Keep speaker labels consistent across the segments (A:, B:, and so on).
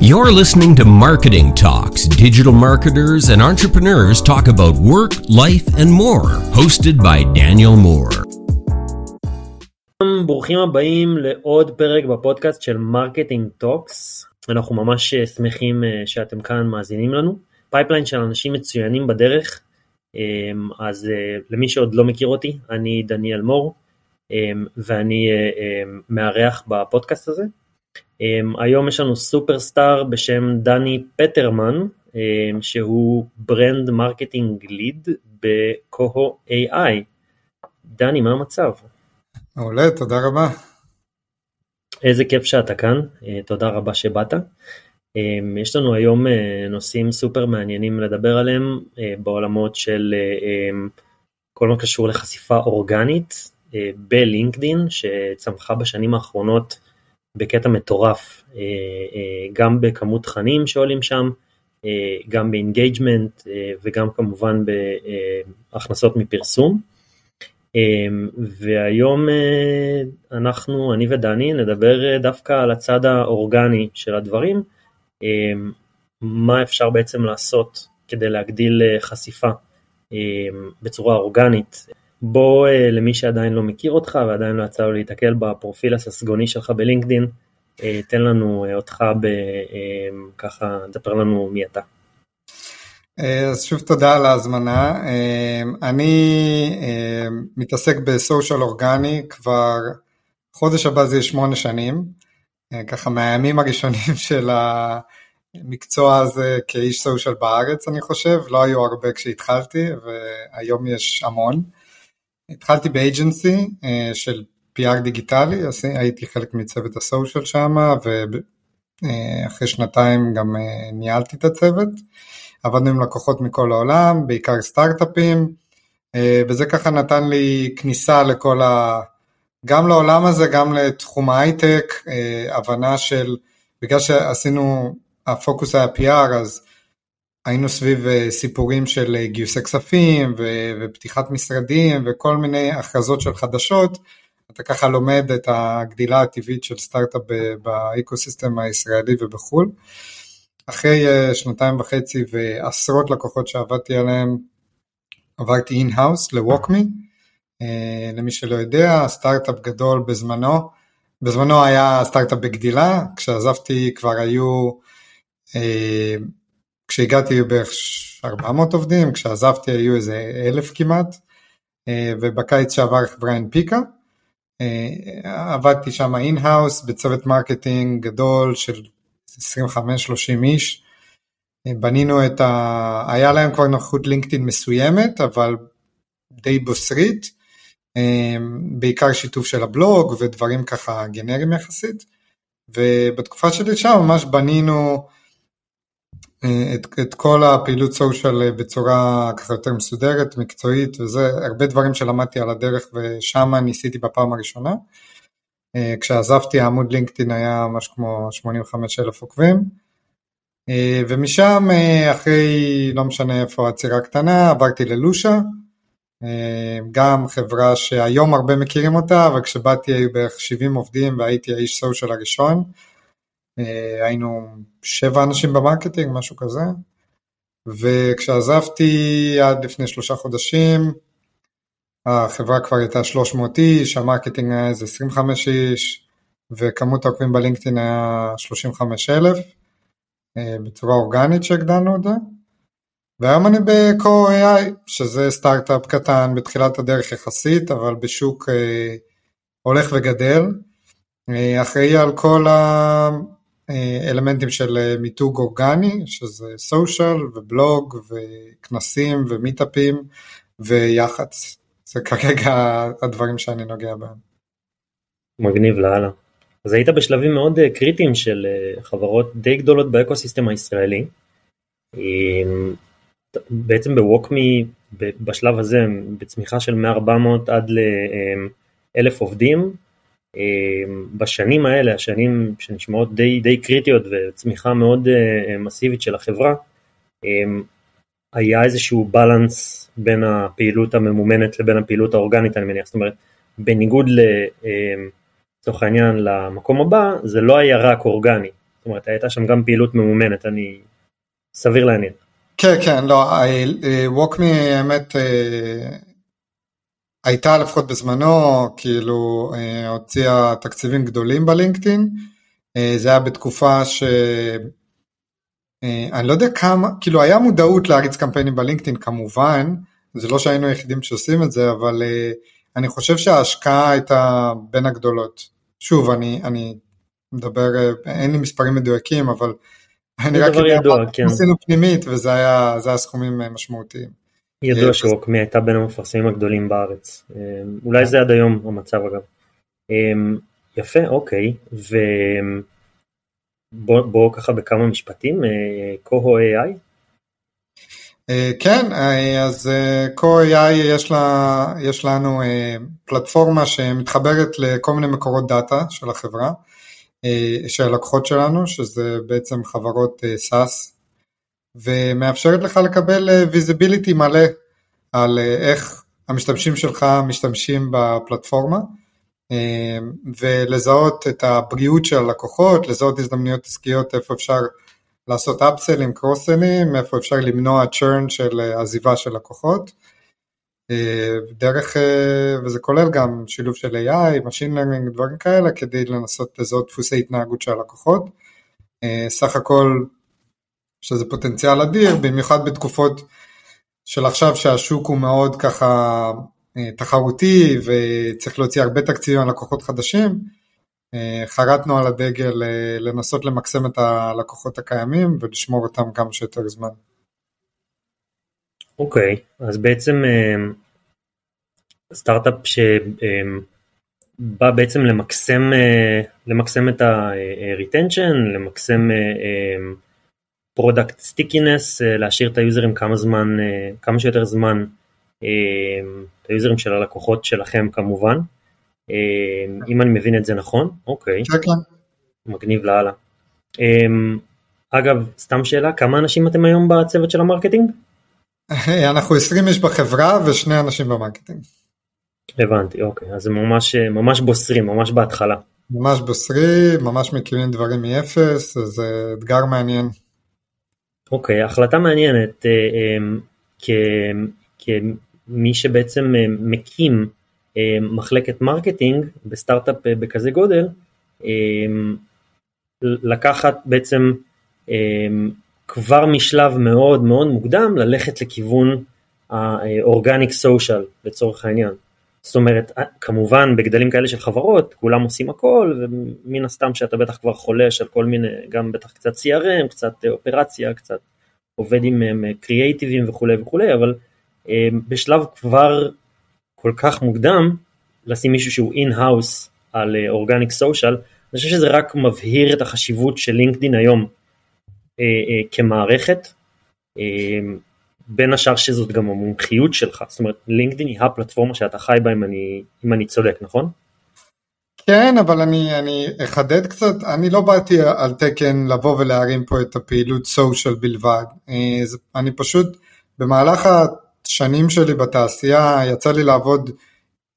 A: You're listening to Marketing Talks. Digital marketers and entrepreneurs talk about work, life, and more. Hosted by Daniel Moore.
B: ברוכים הבאים לעוד פרק בפודקאסט של Marketing Talks. אנחנו ממש שמחים אה, שאתם כאן מאזינים לנו. pipeline של אנשים מצוינים בדרך. אה, אז אה, למי שעוד לא מכיר אותי, אני דניאל מור, ואני מארח בפודקאסט הזה. אממ, היום יש לנו superstar בשם דני פטרמן, אממ, שהוא brand marketing lead ב Coho AI. דני, מה המצב?
C: מעולה, תודה רבה.
B: איזה כיף שאתה כאן, אה, תודה רבה שבאת. אממ, יש לנו היום אה, נושאים סופר מעניינים לדבר עליהם uh, בעולמות של כל מה קשור לחשיפה אורגנית ב LinkedIn, שצמחה בשנים האחרונות בקטע מטורף, אה, אה, גם בכמות תכנים שעולים שם, אה, גם ב engagement וגם כמובן בהכנסות מפרסום. והיום אנחנו, אני ודני, נדבר דווקא על הצד האורגני של הדברים, מה אפשר בעצם לעשות כדי להגדיל חשיפה בצורה אורגנית בוא אה, למי שעדיין לא מכיר אותך ועדיין לא יצא לו להתקל בפרופיל הססגוני שלך בלינקדין, אה, תן לנו אה, אותך ככה, תספר לנו מי אתה.
C: אז שוב תודה על ההזמנה. אני מתעסק בסושיאל אורגני כבר חודש הבא זה יהיה שמונה שנים, ככה מהימים הראשונים של המקצוע הזה כאיש סושיאל בארץ אני חושב, לא היו הרבה כשהתחלתי והיום יש המון. התחלתי באג'נסי אה, של PR דיגיטלי, הייתי חלק מצוות הסושיאל שם, ואחרי שנתיים גם אה, ניהלתי את הצוות. עבדנו עם לקוחות מכל העולם, בעיקר סטארט-אפים, אה, וזה ככה נתן לי כניסה לכל ה... גם לעולם הזה, גם לתחום ההייטק, הבנה של, בגלל שעשינו, הפוקוס היה PR, אז היינו סביב אה, סיפורים של אה, גיוסי כספים ופתיחת משרדים וכל מיני הכרזות של חדשות, אתה ככה לומד את הגדילה הטבעית של סטארט-אפ ב ecosystem הישראלי ובחו"ל. אחרי אה, שנתיים וחצי ועשרות לקוחות שעבדתי עליהם, עברתי in-house ל-WalkMe, למי שלא יודע, סטארט-אפ גדול בזמנו, בזמנו היה סטארט-אפ בגדילה, כשעזבתי כבר היו כשהגעתי היו בערך 400 עובדים, כשעזבתי היו איזה אלף כמעט, אה, ובקיץ שעבר חברה הנפיקה. אה, עבדתי שם in-house בצוות marketing גדול של 25-30 איש. אה, בנינו את ה... היה להם כבר נוכחות LinkedIn מסוימת, אבל די בוסרית, בעיקר שיתוף של הבלוג ודברים ככה גנריים יחסית. ובתקופה שלי שם ממש בנינו את, את כל הפעילות סושיאל אה, בצורה ככה יותר מסודרת, מקצועית וזה, הרבה דברים שלמדתי על הדרך ושם ניסיתי בפעם הראשונה. אה, כשעזבתי העמוד לינקדאין היה משהו כמו 85 אלף עוקבים. ומשם אחרי לא משנה איפה עצירה קטנה עברתי ללושה, גם חברה שהיום הרבה מכירים אותה אבל כשבאתי היו בערך 70 עובדים והייתי האיש סושיאל הראשון. אה, היינו שבע אנשים ב marketing, משהו כזה, וכשעזבתי עד לפני שלושה חודשים, החברה כבר הייתה 300 איש, ה marketing היה איזה 25 איש, וכמות העוקבים בלינקדאין היה 35 אלף, אה, בצורה אורגנית שהגדלנו את זה. והיום אני ב-Coho AI, שזה סטארט-אפ קטן בתחילת הדרך יחסית, אבל בשוק אה, הולך וגדל. אה, אחראי על כל. אלמנטים של אה, מיתוג אורגני, שזה סושיאל ובלוג וכנסים ומיטאפים ויח"צ. זה כרגע הדברים שאני נוגע בהם.
B: מגניב לאללה. אז היית בשלבים מאוד אה, קריטיים של אה, חברות די גדולות באקוסיסטם הישראלי. בעצם בווקמי בשלב הזה בצמיחה של מ-400 עד ל-1000 עובדים בשנים האלה, השנים שנשמעות די, די קריטיות וצמיחה מאוד אה, מסיבית של החברה, אמ, היה איזשהו בלנס בין הפעילות הממומנת לבין הפעילות האורגנית אני מניח, זאת אומרת בניגוד אמ, לצורך העניין למקום הבא זה לא היה רק אורגני, זאת אומרת, הייתה שם גם פעילות ממומנת, אני סביר להניח.
C: כן, כן, לא, ווקמי האמת הייתה לפחות בזמנו, כאילו הוציאה תקציבים גדולים בלינקדאין, זה היה בתקופה ש... אני לא יודע כמה, כאילו היה מודעות להריץ קמפיינים בלינקדאין כמובן, זה לא שהיינו היחידים שעושים את זה, אבל אני חושב שההשקעה הייתה בין הגדולות. שוב, אני, אני מדבר, אין לי מספרים מדויקים, אבל
B: אני רק יודע כן.
C: עשינו פנימית וזה היה, היה סכומים אה, משמעותיים.
B: ידוע שרוקמי הייתה בין המפרסמים הגדולים בארץ. אה, אולי זה עד היום המצב אגב. אה, יפה, אוקיי, ובואו ככה בכמה משפטים, קוהו AI?
C: כן, אז קוהו AI יש, לה, יש לנו פלטפורמה שמתחברת לכל מיני מקורות דאטה של החברה. אה, של הלקוחות שלנו, שזה בעצם חברות SaaS, ומאפשרת לך לקבל visibility מלא על איך המשתמשים שלך משתמשים בפלטפורמה, אה, ולזהות את הבריאות של הלקוחות, לזהות הזדמנויות עסקיות איפה אפשר לעשות upsell ים, cross-sell ים, איפה אפשר למנוע churn של עזיבה של לקוחות. דרך, אה, וזה כולל גם שילוב של AI, Machine Learning, דברים כאלה, כדי לנסות לזהות דפוסי התנהגות של הלקוחות. אה, סך הכל שזה פוטנציאל אדיר, במיוחד בתקופות של עכשיו שהשוק הוא מאוד ככה אה, תחרותי וצריך להוציא הרבה תקציבים על לקוחות חדשים, חרטנו על הדגל לנסות למקסם את הלקוחות הקיימים ולשמור אותם כמה שיותר זמן.
B: אוקיי, okay, אז בעצם אה, סטארט-אפ שבא בעצם למקסם, אה, למקסם את ה-retention, למקסם product stickiness, להשאיר את היוזרים כמה זמן, אה, כמה שיותר זמן, את היוזרים של הלקוחות שלכם כמובן, אם אני מבין את זה נכון, אוקיי,
C: כן, כן.
B: מגניב לאללה. אגב, סתם שאלה, כמה אנשים אתם היום בצוות של ה marketing?
C: אנחנו 20 איש בחברה ושני אנשים ב marketing.
B: הבנתי, אוקיי, אז זה ממש, ממש בוסרים, ממש בהתחלה.
C: ממש בוסרים, ממש מכירים דברים מאפס, זה אתגר מעניין.
B: אוקיי, החלטה מעניינת, אה, אה, כמי שבעצם אה, מקים מחלקת marketing בסטארט-אפ בכזה גודל, לקחת בעצם כבר משלב מאוד מאוד מוקדם ללכת לכיוון האורגניק סושיאל לצורך העניין. זאת אומרת, כמובן בגדלים כאלה של חברות, כולם עושים הכל, ומן הסתם שאתה בטח כבר חולש על כל מיני, גם בטח קצת CRM, קצת אופרציה, קצת עובד עם קריאייטיבים וכולי וכולי, אבל אה, בשלב כבר כל כך מוקדם, לשים מישהו שהוא in-house על organic social, אני חושב שזה רק מבהיר את החשיבות של LinkedIn היום אה, אה, כמערכת, אה, בין השאר שזאת גם המומחיות שלך, זאת אומרת LinkedIn היא הפלטפורמה שאתה חי בה אם אני, אם אני צודק, נכון?
C: כן, אבל אני, אני אחדד קצת, אני לא באתי על תקן לבוא ולהרים פה את הפעילות social בלבד, אני פשוט במהלך השנים שלי בתעשייה יצא לי לעבוד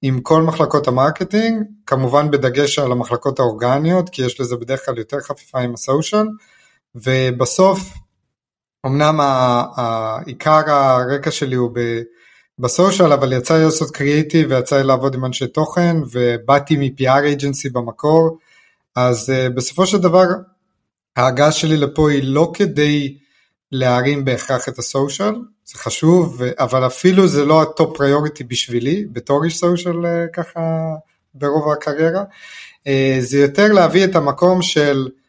C: עם כל מחלקות ה-marketing, כמובן בדגש על המחלקות האורגניות, כי יש לזה בדרך כלל יותר חפיפה עם הסושיאל, ובסוף אמנם העיקר הרקע שלי הוא ב-social אבל יצא לי לעשות קריאיטיב ויצא לי לעבוד עם אנשי תוכן ובאתי מ-PR agency במקור. אז uh, בסופו של דבר ההגעה שלי לפה היא לא כדי להרים בהכרח את הסושיאל זה חשוב אבל אפילו זה לא ה-top priority בשבילי בתור איש social uh, ככה ברוב הקריירה. uh, זה יותר להביא את המקום של אה,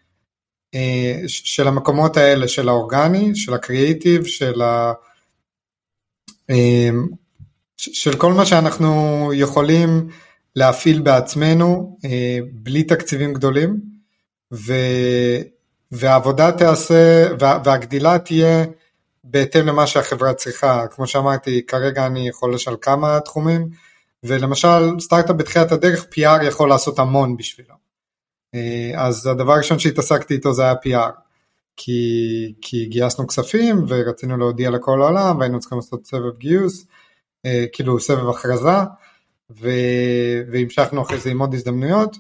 C: של המקומות האלה, של האורגני, של ה-creative, של, ה... אה, של כל מה שאנחנו יכולים להפעיל בעצמנו אה, בלי תקציבים גדולים, ו... והעבודה תיעשה, וה... והגדילה תהיה בהתאם למה שהחברה צריכה. כמו שאמרתי, כרגע אני חולש על כמה תחומים, ולמשל סטארט-אפ בתחילת הדרך, PR יכול לעשות המון בשבילו. אה, אז הדבר הראשון שהתעסקתי איתו זה היה PR, כי, כי גייסנו כספים ורצינו להודיע לכל העולם והיינו צריכים לעשות סבב גיוס, אה, כאילו סבב הכרזה, ו, והמשכנו אחרי זה עם עוד הזדמנויות,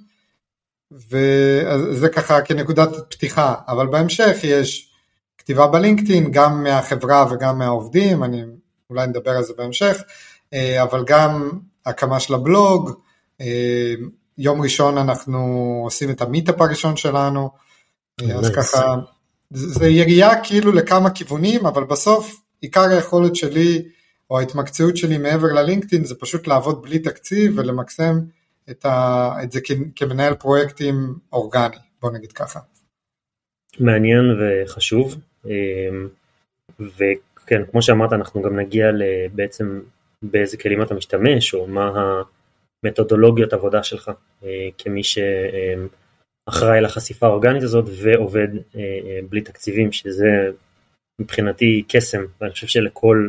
C: וזה ככה כנקודת פתיחה, אבל בהמשך יש כתיבה בלינקדאין גם מהחברה וגם מהעובדים, אני אולי נדבר על זה בהמשך, אה, אבל גם הקמה של הבלוג, יום ראשון אנחנו עושים את המיטאפ הראשון שלנו, אה, אז ככה, זה יריעה כאילו לכמה כיוונים, אבל בסוף עיקר היכולת שלי או ההתמקצעות שלי מעבר ללינקדאין זה פשוט לעבוד בלי תקציב ולמקסם את, ה, את זה כמנהל פרויקטים אורגני, בוא נגיד ככה.
B: מעניין וחשוב, וכן, כמו שאמרת, אנחנו גם נגיע בעצם באיזה כלים אתה משתמש, או מה המתודולוגיות עבודה שלך אה, כמי שאחראי לחשיפה האורגנית הזאת ועובד אה, אה, בלי תקציבים, שזה מבחינתי קסם, ואני חושב שלכל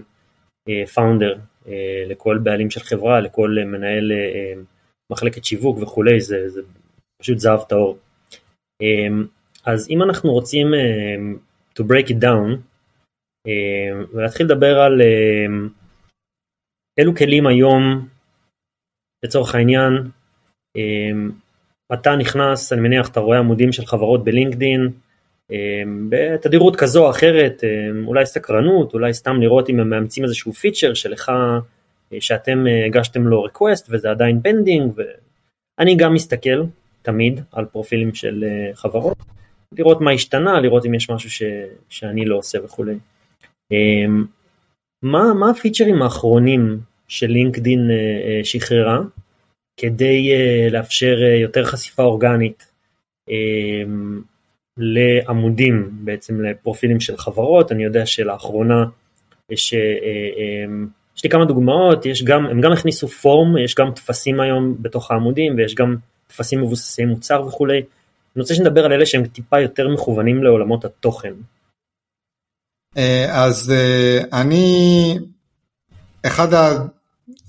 B: פאונדר, לכל בעלים של חברה, לכל מנהל מחלקת שיווק וכולי, זה, זה פשוט זהב טהור. אז אם אנחנו רוצים to break it down ולהתחיל לדבר על אילו כלים היום, לצורך העניין, אמ, אתה נכנס, אני מניח, אתה רואה עמודים של חברות בלינקדין, אמ, בתדירות כזו או אחרת, אמ, אולי סקרנות, אולי סתם לראות אם הם מאמצים איזשהו feature שלך, אה, שאתם אה, הגשתם לו request וזה עדיין pending, ואני גם מסתכל תמיד על פרופילים של אה, חברות, לראות מה השתנה, לראות אם יש משהו ש, שאני לא עושה וכולי. מה, מה הפיצ'רים האחרונים שלינקדאין אה, אה, שחררה כדי אה, לאפשר יותר חשיפה אורגנית לעמודים, בעצם לפרופילים של חברות, אני יודע שלאחרונה יש, יש לי כמה דוגמאות, יש גם, הם גם הכניסו פורם, יש גם טפסים היום בתוך העמודים ויש גם טפסים מבוססי מוצר וכולי. אני רוצה שנדבר על אלה שהם טיפה יותר מכוונים לעולמות התוכן.
C: אז אני, אחד, ה,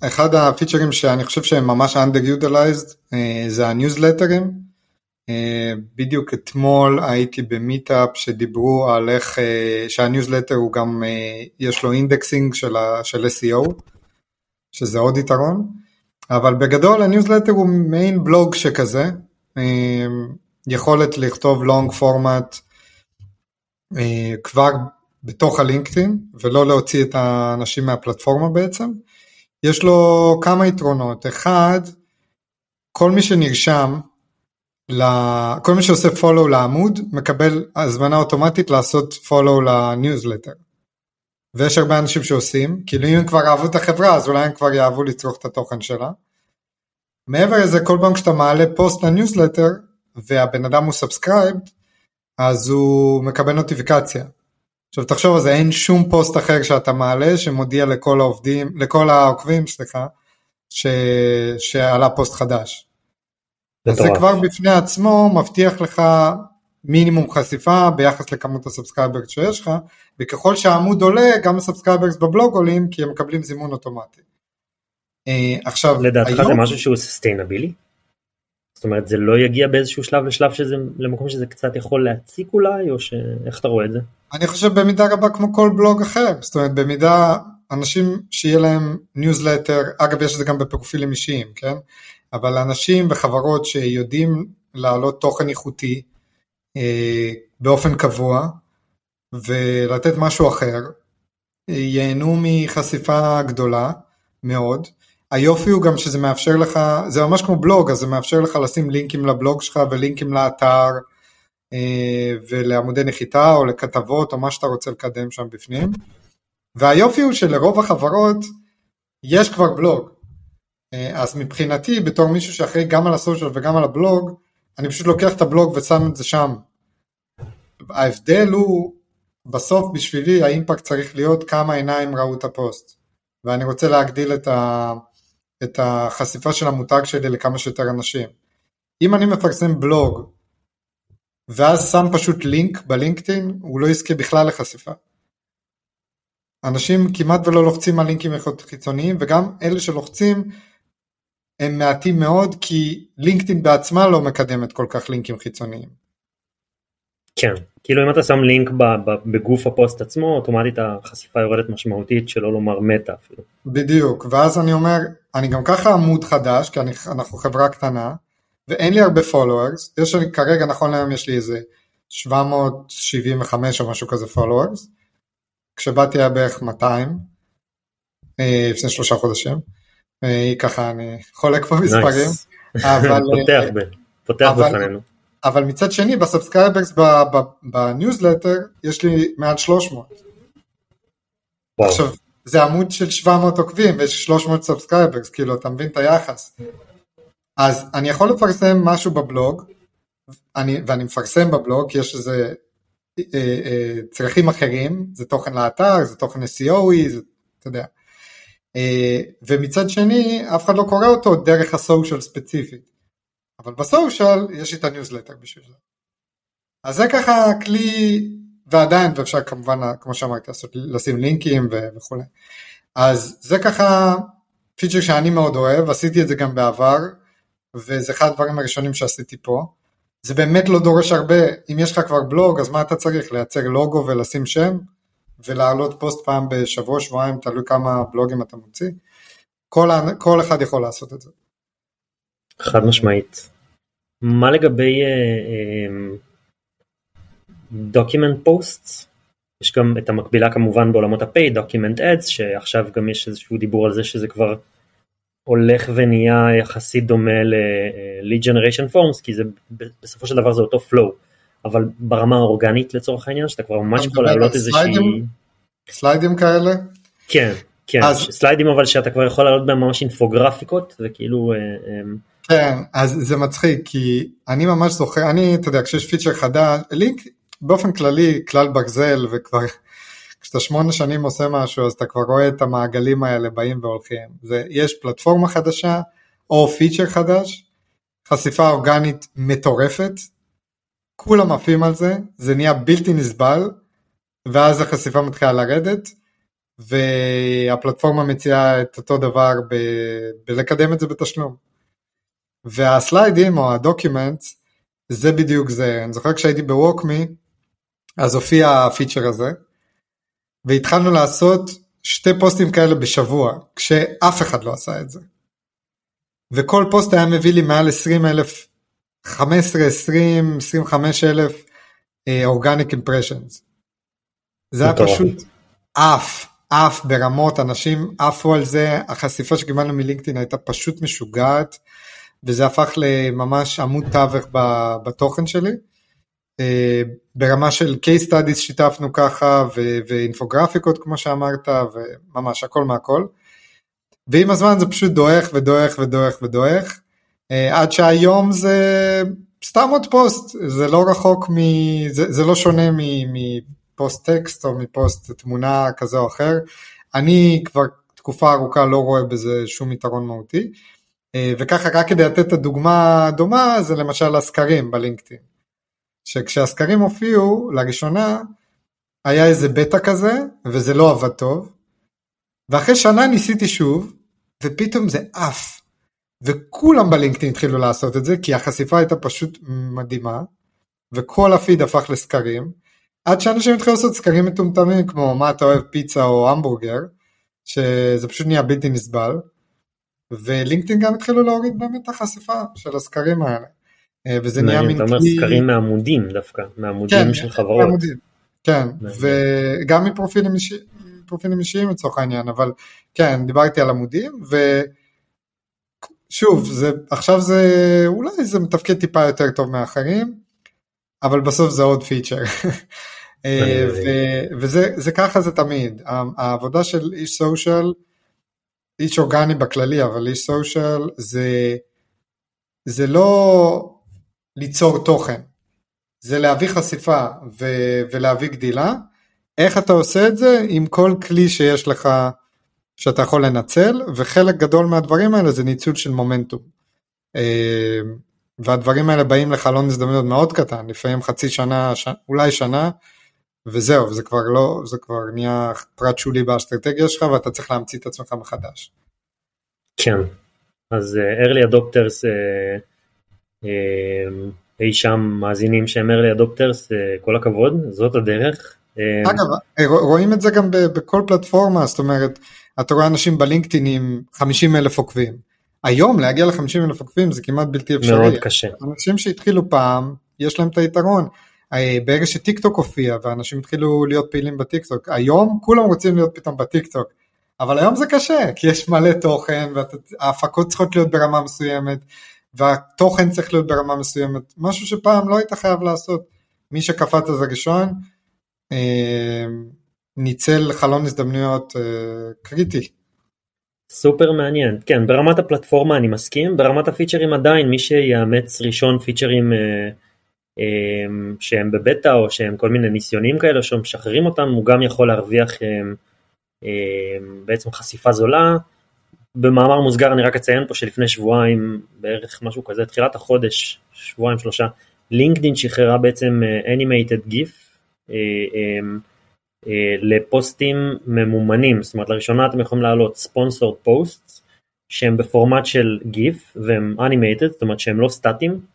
C: אחד הפיצ'רים שאני חושב שהם ממש underutilized אה, זה הניוזלטרים. אה, בדיוק אתמול הייתי ב-meetup שדיברו על איך אה, שה-newsletter הוא גם יש לו indexing של, של SEO שזה עוד יתרון אבל בגדול ה-newsletter הוא מעין בלוג שכזה יכולת לכתוב long format כבר בתוך הלינקדאין ולא להוציא את האנשים מהפלטפורמה בעצם. יש לו כמה יתרונות, אחד, כל מי שנרשם, כל מי שעושה follow לעמוד מקבל הזמנה אוטומטית לעשות follow ל-newsletter. ויש הרבה אנשים שעושים, כאילו אם הם כבר אהבו את החברה אז אולי הם כבר יאהבו לצרוך את התוכן שלה. מעבר לזה כל פעם כשאתה מעלה פוסט ל-newsletter והבן אדם הוא subscribed אז הוא מקבל נוטיפיקציה. עכשיו תחשוב על זה, אין שום פוסט אחר שאתה מעלה שמודיע לכל העובדים, לכל העוקבים, סליחה, ש... שעלה פוסט חדש. אז זה כבר בפני עצמו מבטיח לך מינימום חשיפה ביחס לכמות ה-subscribers שיש לך, וככל שהעמוד עולה, גם ה-subscribers בבלוג עולים, כי הם מקבלים זימון אוטומטי.
B: אה, עכשיו, לדעתך היום... זה משהו שהוא sustainable? זאת אומרת זה לא יגיע באיזשהו שלב לשלב שזה למקום שזה קצת יכול להציק אולי או שאיך אתה רואה את זה?
C: אני חושב במידה רבה כמו כל בלוג אחר זאת אומרת במידה אנשים שיהיה להם ניוזלטר אגב יש את זה גם בפרופילים אישיים כן אבל אנשים וחברות שיודעים להעלות תוכן איכותי אה, באופן קבוע ולתת משהו אחר ייהנו מחשיפה גדולה מאוד היופי הוא גם שזה מאפשר לך, זה ממש כמו בלוג, אז זה מאפשר לך לשים לינקים לבלוג שלך ולינקים לאתר אה, ולעמודי נחיתה או לכתבות או מה שאתה רוצה לקדם שם בפנים. והיופי הוא שלרוב החברות יש כבר בלוג. אה, אז מבחינתי בתור מישהו שאחראי גם על הסושיאל וגם על הבלוג, אני פשוט לוקח את הבלוג ושם את זה שם. ההבדל הוא בסוף בשבילי האימפקט צריך להיות כמה עיניים ראו את הפוסט. ואני רוצה להגדיל את, ה, את החשיפה של המותג שלי לכמה שיותר אנשים. אם אני מפרסם בלוג ואז שם פשוט לינק בלינקדאין, הוא לא יזכה בכלל לחשיפה. אנשים כמעט ולא לוחצים על לינקים חיצוניים וגם אלה שלוחצים הם מעטים מאוד כי לינקדאין בעצמה לא מקדמת כל כך לינקים חיצוניים.
B: כן, כאילו אם אתה שם לינק בגוף הפוסט עצמו, אוטומטית החשיפה יורדת משמעותית, שלא לומר מטה אפילו.
C: בדיוק, ואז אני אומר, אני גם ככה עמוד חדש, כי אני, אנחנו חברה קטנה, ואין לי הרבה followers, יש לי כרגע נכון להיום יש לי איזה 775 או משהו כזה followers, כשבאתי היה בערך 200, אה, לפני שלושה חודשים, אה, ככה אני חולק פה מספרים,
B: אבל, פותח, ב, פותח אבל, בפנינו.
C: אבל מצד שני ב-subscribers ב-newsletter יש לי מעל 300. וואו. עכשיו זה עמוד של 700 עוקבים ויש 300 subscribers, כאילו אתה מבין את היחס. אז אני יכול לפרסם משהו בבלוג, אני, ואני מפרסם בבלוג, יש איזה אה, אה, צרכים אחרים, זה תוכן לאתר, זה תוכן SEO, זה, אתה יודע. אה, ומצד שני, אף אחד לא קורא אותו דרך הסושיאל ספציפית. אבל ב-social יש לי את ה-newsletter בשביל זה. אז זה ככה כלי, ועדיין, ואפשר כמובן, כמו שאמרתי, לעשות, לשים לינקים וכולי. אז זה ככה feature שאני מאוד אוהב, עשיתי את זה גם בעבר, וזה אחד הדברים הראשונים שעשיתי פה. זה באמת לא דורש הרבה, אם יש לך כבר בלוג, אז מה אתה צריך? לייצר לוגו ולשים שם, ולהעלות פוסט פעם בשבוע, שבועיים, תלוי כמה בלוגים אתה מוציא. כל, כל אחד יכול לעשות את זה.
B: חד משמעית. מה לגבי document uh, post? Um, יש גם את המקבילה כמובן בעולמות ה-pay, document ads, שעכשיו גם יש איזשהו דיבור על זה שזה כבר הולך ונהיה יחסית דומה ל-lead generation forms, כי זה בסופו של דבר זה אותו flow, אבל ברמה האורגנית לצורך העניין, שאתה כבר ממש יכול להעלות איזושהי...
C: סליידים כאלה?
B: כן, כן, אז... סליידים אבל שאתה כבר יכול להעלות בהם ממש אינפוגרפיקות, זה כאילו... אה, אה,
C: כן, אז זה מצחיק, כי אני ממש זוכר, אני, אתה יודע, כשיש feature חדש, לינק באופן כללי, כלל ברזל, וכבר כשאתה שמונה שנים עושה משהו, אז אתה כבר רואה את המעגלים האלה באים והולכים. זה, יש פלטפורמה חדשה, או feature חדש, חשיפה אורגנית מטורפת, כולם עפים על זה, זה נהיה בלתי נסבל, ואז החשיפה מתחילה לרדת, והפלטפורמה מציעה את אותו דבר ב- בלקדם את זה בתשלום. והסליידים או הדוקימנטס, זה בדיוק זה. אני זוכר כשהייתי בווקמי, אז הופיע הפיצ'ר הזה, והתחלנו לעשות שתי פוסטים כאלה בשבוע, כשאף אחד לא עשה את זה. וכל פוסט היה מביא לי מעל 20 אלף, 15, 20, 25 אלף אורגניק אימפרשנס. זה היה פשוט עף, עף ברמות, אנשים עפו על זה, החשיפה שקיבלנו מלינקדאין הייתה פשוט משוגעת, וזה הפך לממש עמוד תווך בתוכן שלי. אה, ברמה של case studies שיתפנו ככה ו- ואינפוגרפיקות כמו שאמרת וממש הכל מהכל. ועם הזמן זה פשוט דועך ודועך ודועך ודועך אה, עד שהיום זה סתם עוד פוסט זה לא רחוק מ... זה, זה לא שונה מפוסט טקסט או מפוסט תמונה כזה או אחר. אני כבר תקופה ארוכה לא רואה בזה שום יתרון מהותי. אה, וככה רק כדי לתת את הדוגמה הדומה זה למשל הסקרים בלינקדאין. שכשהסקרים הופיעו לראשונה היה איזה בטא כזה וזה לא עבד טוב. ואחרי שנה ניסיתי שוב ופתאום זה עף. וכולם בלינקדאין התחילו לעשות את זה כי החשיפה הייתה פשוט מדהימה וכל הפיד הפך לסקרים. עד שאנשים התחילו לעשות סקרים מטומטמים כמו מה אתה אוהב פיצה או המבורגר שזה פשוט נהיה בלתי נסבל ולינקדאין גם התחילו להוריד באמת את החשיפה של הסקרים האלה
B: אה, וזה נהיה מין כלי... אתה אומר סקרים מעמודים דווקא, מעמודים כן, של חברות. מעמודים.
C: כן, וגם מפרופילים אישיים, פרופילים אישיים לצורך העניין, אבל כן, דיברתי על עמודים, ושוב, זה, עכשיו זה, אולי זה מתפקד טיפה יותר טוב מאחרים, אבל בסוף זה עוד פיצ'ר. אה, וזה ככה זה תמיד, העבודה של איש סושיאל, איש אורגני בכללי, אבל איש סושיאל זה, זה לא ליצור תוכן, זה להביא חשיפה ו- ולהביא גדילה. איך אתה עושה את זה? עם כל כלי שיש לך שאתה יכול לנצל, וחלק גדול מהדברים האלה זה ניצול של מומנטום. אה, והדברים האלה באים לחלון הזדמנויות מאוד קטן, לפעמים חצי שנה, ש... אולי שנה, וזהו, זה כבר לא, זה כבר נהיה פרט שולי באסטרטגיה שלך ואתה צריך להמציא את עצמך מחדש.
B: כן, אז uh, early adopters uh, אמ, אי שם מאזינים שהם early adopters, אה, כל הכבוד, זאת הדרך.
C: אמ, אגב, רואים את זה גם בכל פלטפורמה, זאת אומרת, אתה רואה אנשים בלינקדאין עם 50 אלף עוקבים, היום להגיע ל-50 אלף עוקבים זה כמעט בלתי אפשרי.
B: מאוד קשה.
C: אנשים שהתחילו פעם, יש להם את היתרון. אה, ברגע שטיק טוק הופיע ואנשים התחילו להיות פעילים בטיק טוק, היום כולם רוצים להיות פתאום בטיק טוק. אבל היום זה קשה, כי יש מלא תוכן, וההפקות צריכות להיות ברמה מסוימת, והתוכן צריך להיות ברמה מסוימת, משהו שפעם לא היית חייב לעשות. מי שקפץ זה ראשון, אה, ניצל חלון הזדמנויות אה, קריטי.
B: סופר מעניין, כן ברמת הפלטפורמה אני מסכים, ברמת הפיצ'רים עדיין מי שיאמץ ראשון פיצ'רים אה, שהם בבטא או שהם כל מיני ניסיונים כאלה שמשחררים אותם הוא גם יכול להרוויח אה, אה, בעצם חשיפה זולה. במאמר מוסגר אני רק אציין פה שלפני שבועיים בערך משהו כזה תחילת החודש שבועיים שלושה לינקדין שחררה בעצם animated gif אה, אה, אה, לפוסטים ממומנים, זאת אומרת לראשונה אתם יכולים להעלות ספונסורד פוסט שהם בפורמט של גיף והם animated, זאת אומרת שהם לא סטטיים אה,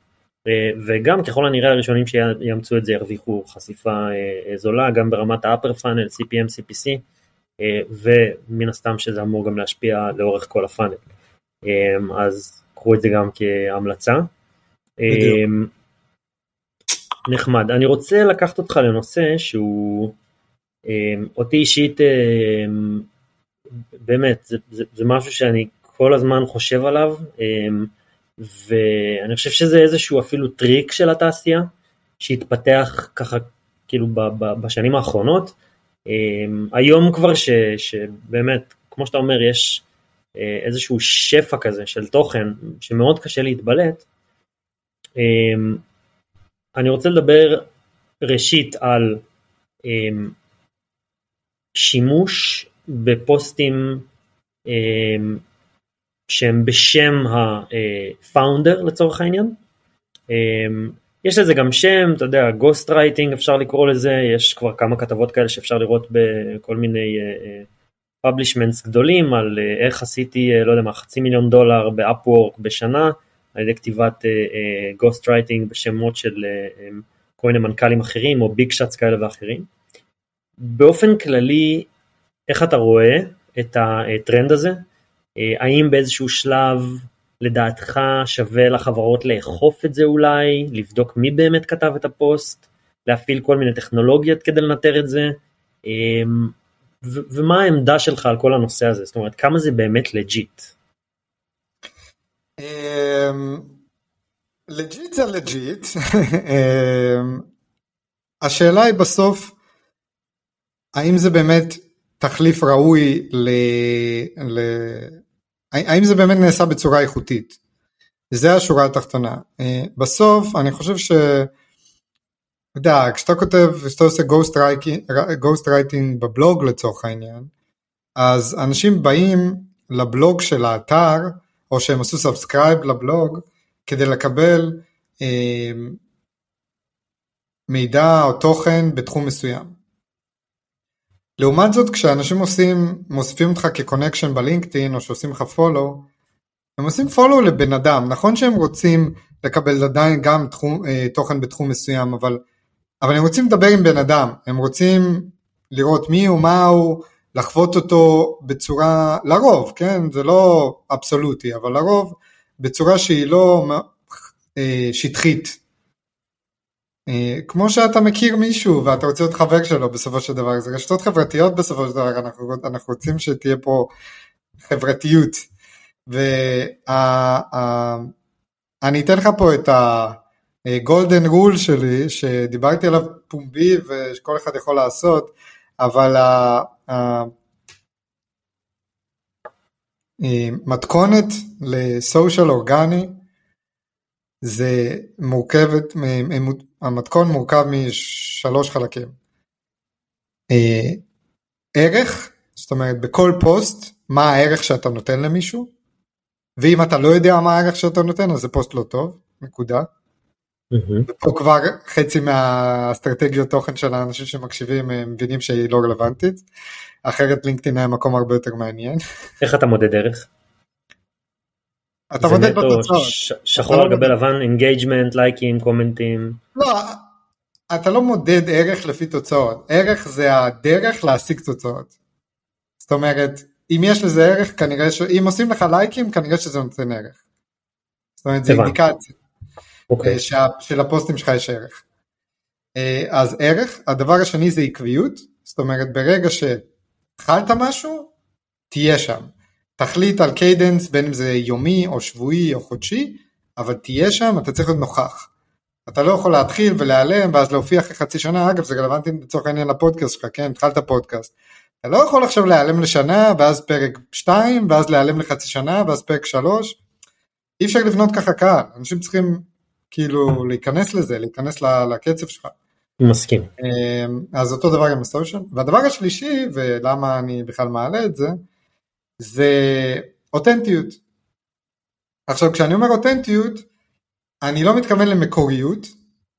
B: וגם ככל הנראה הראשונים שיאמצו את זה ירוויחו חשיפה אה, זולה גם ברמת ה-upper funnel, CPM, CPC ומן הסתם שזה אמור גם להשפיע לאורך כל הפאנל. אז קחו את זה גם כהמלצה. בדיוק. נחמד. אני רוצה לקחת אותך לנושא שהוא אותי אישית אמ, באמת זה, זה, זה משהו שאני כל הזמן חושב עליו ואני חושב שזה איזשהו אפילו טריק של התעשייה שהתפתח ככה כאילו ב, ב, בשנים האחרונות. היום כבר ש, שבאמת כמו שאתה אומר יש אה, איזשהו שפע כזה של תוכן שמאוד קשה להתבלט. אני רוצה לדבר ראשית על שימוש בפוסטים אמ, שהם בשם ה-founder לצורך העניין. אמ, יש לזה גם שם, אתה יודע, ghost writing אפשר לקרוא לזה, יש כבר כמה כתבות כאלה שאפשר לראות בכל מיני publishments uh, גדולים על איך עשיתי, לא יודע מה, חצי מיליון דולר ב Upwork בשנה, על ידי כתיבת ghost writing בשמות של כל מיני מנכ"לים אחרים או big shots כאלה ואחרים. באופן כללי, איך אתה רואה את הטרנד הזה? אה, האם באיזשהו שלב לדעתך שווה לחברות לאכוף את זה אולי, לבדוק מי באמת כתב את הפוסט, להפעיל כל מיני טכנולוגיות כדי לנטר את זה, אמ, ומה העמדה שלך על כל הנושא הזה? זאת אומרת, כמה זה באמת לג'יט?
C: לג'יט זה לג'יט. השאלה היא בסוף, האם זה באמת תחליף ראוי ל... ל... האם זה באמת נעשה בצורה איכותית? זה השורה התחתונה. אה, בסוף אני חושב ש... אתה יודע, כשאתה כותב, כשאתה עושה ghost writing בבלוג לצורך העניין, אז אנשים באים לבלוג של האתר, או שהם עשו subscribe לבלוג, כדי לקבל אה, מידע או תוכן בתחום מסוים. לעומת זאת כשאנשים עושים, מוסיפים אותך כקונקשן בלינקדאין או שעושים לך פולו, הם עושים פולו לבן אדם, נכון שהם רוצים לקבל עדיין גם תחום, אה, תוכן בתחום מסוים, אבל, אבל הם רוצים לדבר עם בן אדם, הם רוצים לראות מי הוא, מה הוא, לחוות אותו בצורה, לרוב, כן, זה לא אבסולוטי, אבל לרוב בצורה שהיא לא אה, שטחית, כמו שאתה מכיר מישהו ואתה רוצה להיות חבר שלו בסופו של דבר, זה רשתות חברתיות בסופו של דבר, אנחנו, אנחנו רוצים שתהיה פה חברתיות. ואני אתן לך פה את הגולדן רול שלי, שדיברתי עליו פומבי ושכל אחד יכול לעשות, אבל המתכונת לסושיאל אורגני זה מורכבת, המתכון מורכב משלוש חלקים. אה, ערך, זאת אומרת בכל פוסט, מה הערך שאתה נותן למישהו, ואם אתה לא יודע מה הערך שאתה נותן אז זה פוסט לא טוב, נקודה. Mm-hmm. פה כבר חצי מהאסטרטגיות תוכן של האנשים שמקשיבים הם מבינים שהיא לא רלוונטית, אחרת לינקדאין היה מקום הרבה יותר מעניין.
B: איך אתה מודד ערך?
C: אתה מודד בתוצאות.
B: שחור על גבי לבן, engagement, לייקים, comment ים.
C: לא, אתה לא מודד ערך לפי תוצאות, ערך זה הדרך להשיג תוצאות. זאת אומרת, אם יש לזה ערך, כנראה ש... אם עושים לך לייקים, כנראה שזה נותן ערך. זאת אומרת, זה אינדיקציה.
B: אוקיי.
C: אה, שה, שלפוסטים שלך יש ערך. אה, אז ערך, הדבר השני זה עקביות, זאת אומרת ברגע שהתחלת משהו, תהיה שם. תחליט על cadence בין אם זה יומי או שבועי או חודשי, אבל תהיה שם, אתה צריך להיות נוכח. אתה לא יכול להתחיל ולהיעלם ואז להופיע אחרי חצי שנה, אגב זה רלוונטי לצורך העניין לפודקאסט שלך, כן, התחלת פודקאסט. אתה לא יכול עכשיו להיעלם לשנה ואז פרק 2 ואז להיעלם לחצי שנה ואז פרק 3. אי אפשר לבנות ככה קהל, אנשים צריכים כאילו להיכנס לזה, להיכנס לקצב שלך.
B: מסכים.
C: אמ, אז אותו דבר עם הסושיאל. והדבר השלישי, ולמה אני בכלל מעלה את זה, זה אותנטיות. עכשיו כשאני אומר אותנטיות, אני לא מתכוון למקוריות,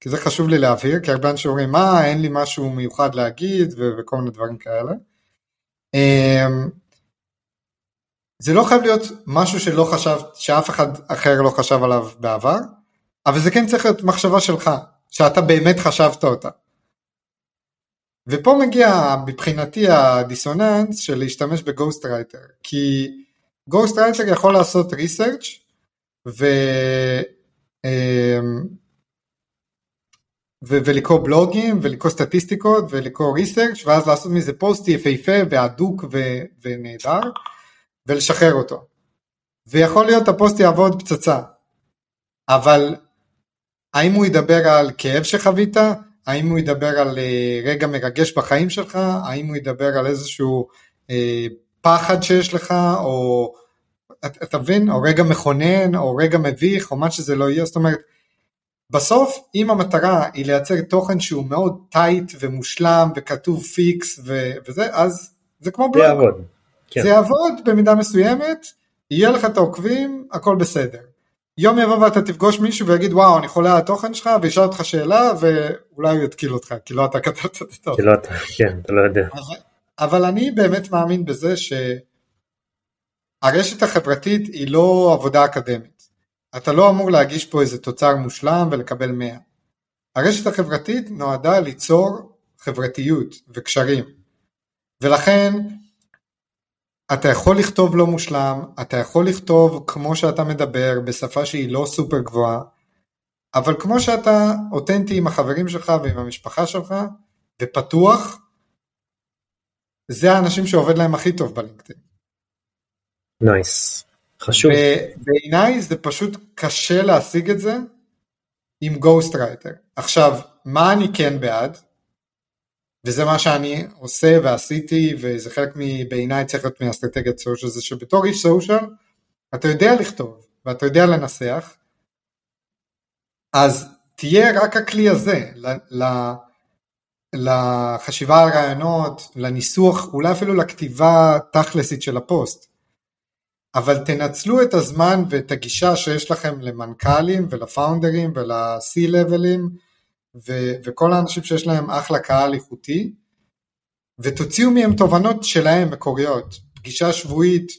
C: כי זה חשוב לי להבהיר, כי הרבה אנשים אומרים מה, אין לי משהו מיוחד להגיד ו- וכל מיני דברים כאלה. אמ, זה לא חייב להיות משהו שלא חשב, שאף אחד אחר לא חשב עליו בעבר, אבל זה כן צריך להיות מחשבה שלך, שאתה באמת חשבת אותה. ופה מגיע מבחינתי הדיסוננס של להשתמש ב ghost writer, כי ghost writer יכול לעשות research ו... אמ, ו- ולקרוא בלוגים ולקרוא סטטיסטיקות ולקרוא research ואז לעשות מזה פוסט יפהפה והדוק ו- ונהדר ולשחרר אותו. ויכול להיות הפוסט יעבוד פצצה, אבל האם הוא ידבר על כאב שחווית? האם הוא ידבר על אה, רגע מרגש בחיים שלך? האם הוא ידבר על איזשהו אה, פחד שיש לך, או אתה מבין? או רגע מכונן, או רגע מביך, או מה שזה לא יהיה, זאת אומרת, בסוף אם המטרה היא לייצר תוכן שהוא מאוד tight ומושלם וכתוב פיקס ו- וזה, אז זה כמו בלוג.
B: זה יעבוד. כן.
C: זה יעבוד במידה מסוימת, יהיה לך את העוקבים, הכל בסדר. יום יבוא ואתה תפגוש מישהו ויגיד וואו אני חולה על התוכן שלך וישאל אותך שאלה ואולי הוא יתקיל אותך כי לא אתה כתבת את התוכן.
B: כי לא אתה, כן, אתה לא יודע.
C: אבל, אבל אני באמת מאמין בזה שהרשת החברתית היא לא עבודה אקדמית. אתה לא אמור להגיש פה איזה תוצר מושלם ולקבל 100. הרשת החברתית נועדה ליצור חברתיות וקשרים. ולכן אתה יכול לכתוב לא מושלם, אתה יכול לכתוב כמו שאתה מדבר בשפה שהיא לא סופר גבוהה, אבל כמו שאתה אותנטי עם החברים שלך ועם המשפחה שלך ופתוח, זה האנשים שעובד להם הכי טוב בלינקדאין.
B: nice. חשוב.
C: בעיניי זה פשוט קשה להשיג את זה עם ghost writer. עכשיו, מה אני כן בעד? וזה מה שאני עושה ועשיתי וזה חלק מבעיניי צריך להיות מאסטרטגיית סושיאל זה שבתור איש סושיאל אתה יודע לכתוב ואתה יודע לנסח אז תהיה רק הכלי הזה לחשיבה על רעיונות, לניסוח, אולי אפילו לכתיבה תכלסית של הפוסט. אבל תנצלו את הזמן ואת הגישה שיש לכם למנכ"לים ולפאונדרים ול-C-לבלים ו- וכל האנשים שיש להם אחלה קהל איכותי, ותוציאו מהם תובנות שלהם מקוריות, פגישה שבועית,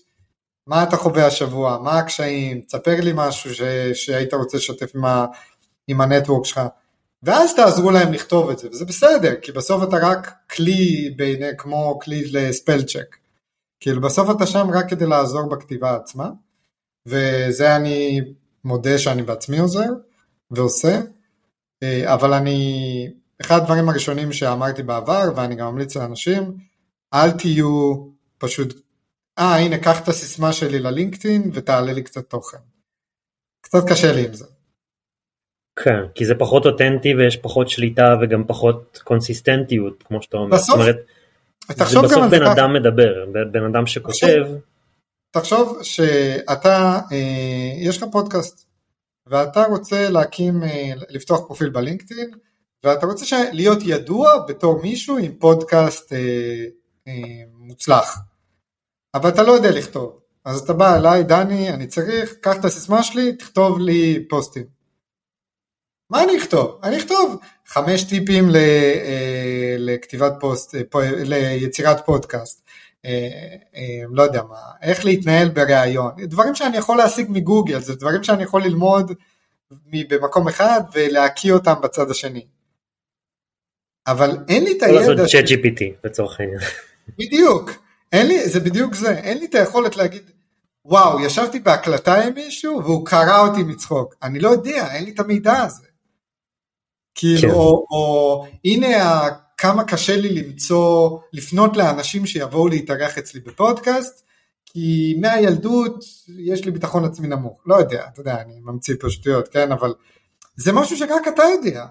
C: מה אתה חווה השבוע, מה הקשיים, תספר לי משהו ש- שהיית רוצה לשתף עם, ה- עם הנטוורק שלך, ואז תעזרו להם לכתוב את זה, וזה בסדר, כי בסוף אתה רק כלי בעיני, כמו כלי לספל צ'ק, כאילו בסוף אתה שם רק כדי לעזור בכתיבה עצמה, וזה אני מודה שאני בעצמי עוזר ועושה, אבל אני, אחד הדברים הראשונים שאמרתי בעבר, ואני גם ממליץ לאנשים, אל תהיו פשוט, אה הנה קח את הסיסמה שלי ללינקדאין ותעלה לי קצת תוכן. קצת קשה לי עם זה.
B: כן, כי זה פחות אותנטי ויש פחות שליטה וגם פחות קונסיסטנטיות, כמו שאתה אומר.
C: בסוף,
B: זאת אומרת,
C: תחשוב
B: זה
C: גם
B: בסוף
C: על זה
B: בן
C: ככה.
B: אדם מדבר, בן אדם שכותב,
C: תחשוב שאתה, אה, יש לך פודקאסט, ואתה רוצה להקים, אה, לפתוח פרופיל בלינקדאין, ואתה רוצה להיות ידוע בתור מישהו עם פודקאסט אה, אה, מוצלח, אבל אתה לא יודע לכתוב, אז אתה בא אליי, דני, אני צריך, קח את הסיסמה שלי, תכתוב לי פוסטים. מה אני אכתוב? אני אכתוב חמש טיפים ל, אה, לכתיבת פוסט, אה, ליצירת פודקאסט, לא יודע מה, איך להתנהל בריאיון, דברים שאני יכול להשיג מגוגל, זה דברים שאני יכול ללמוד במקום אחד ולהקיא אותם בצד השני. אבל אין לי את
B: יכול לעשות
C: הידע,
B: צ'אט GPT לצורך העניין.
C: בדיוק, אין לי, זה בדיוק זה, אין לי את היכולת להגיד, וואו, ישבתי בהקלטה עם מישהו והוא קרא אותי מצחוק. אני לא יודע, אין לי את המידע הזה. כאילו, כן. או, או הנה כמה קשה לי למצוא, לפנות לאנשים שיבואו להתארח אצלי בפודקאסט, כי מהילדות יש לי ביטחון עצמי נמוך. לא יודע, אתה יודע, אני ממציא פה שטויות, כן, אבל זה משהו שרק אתה יודע.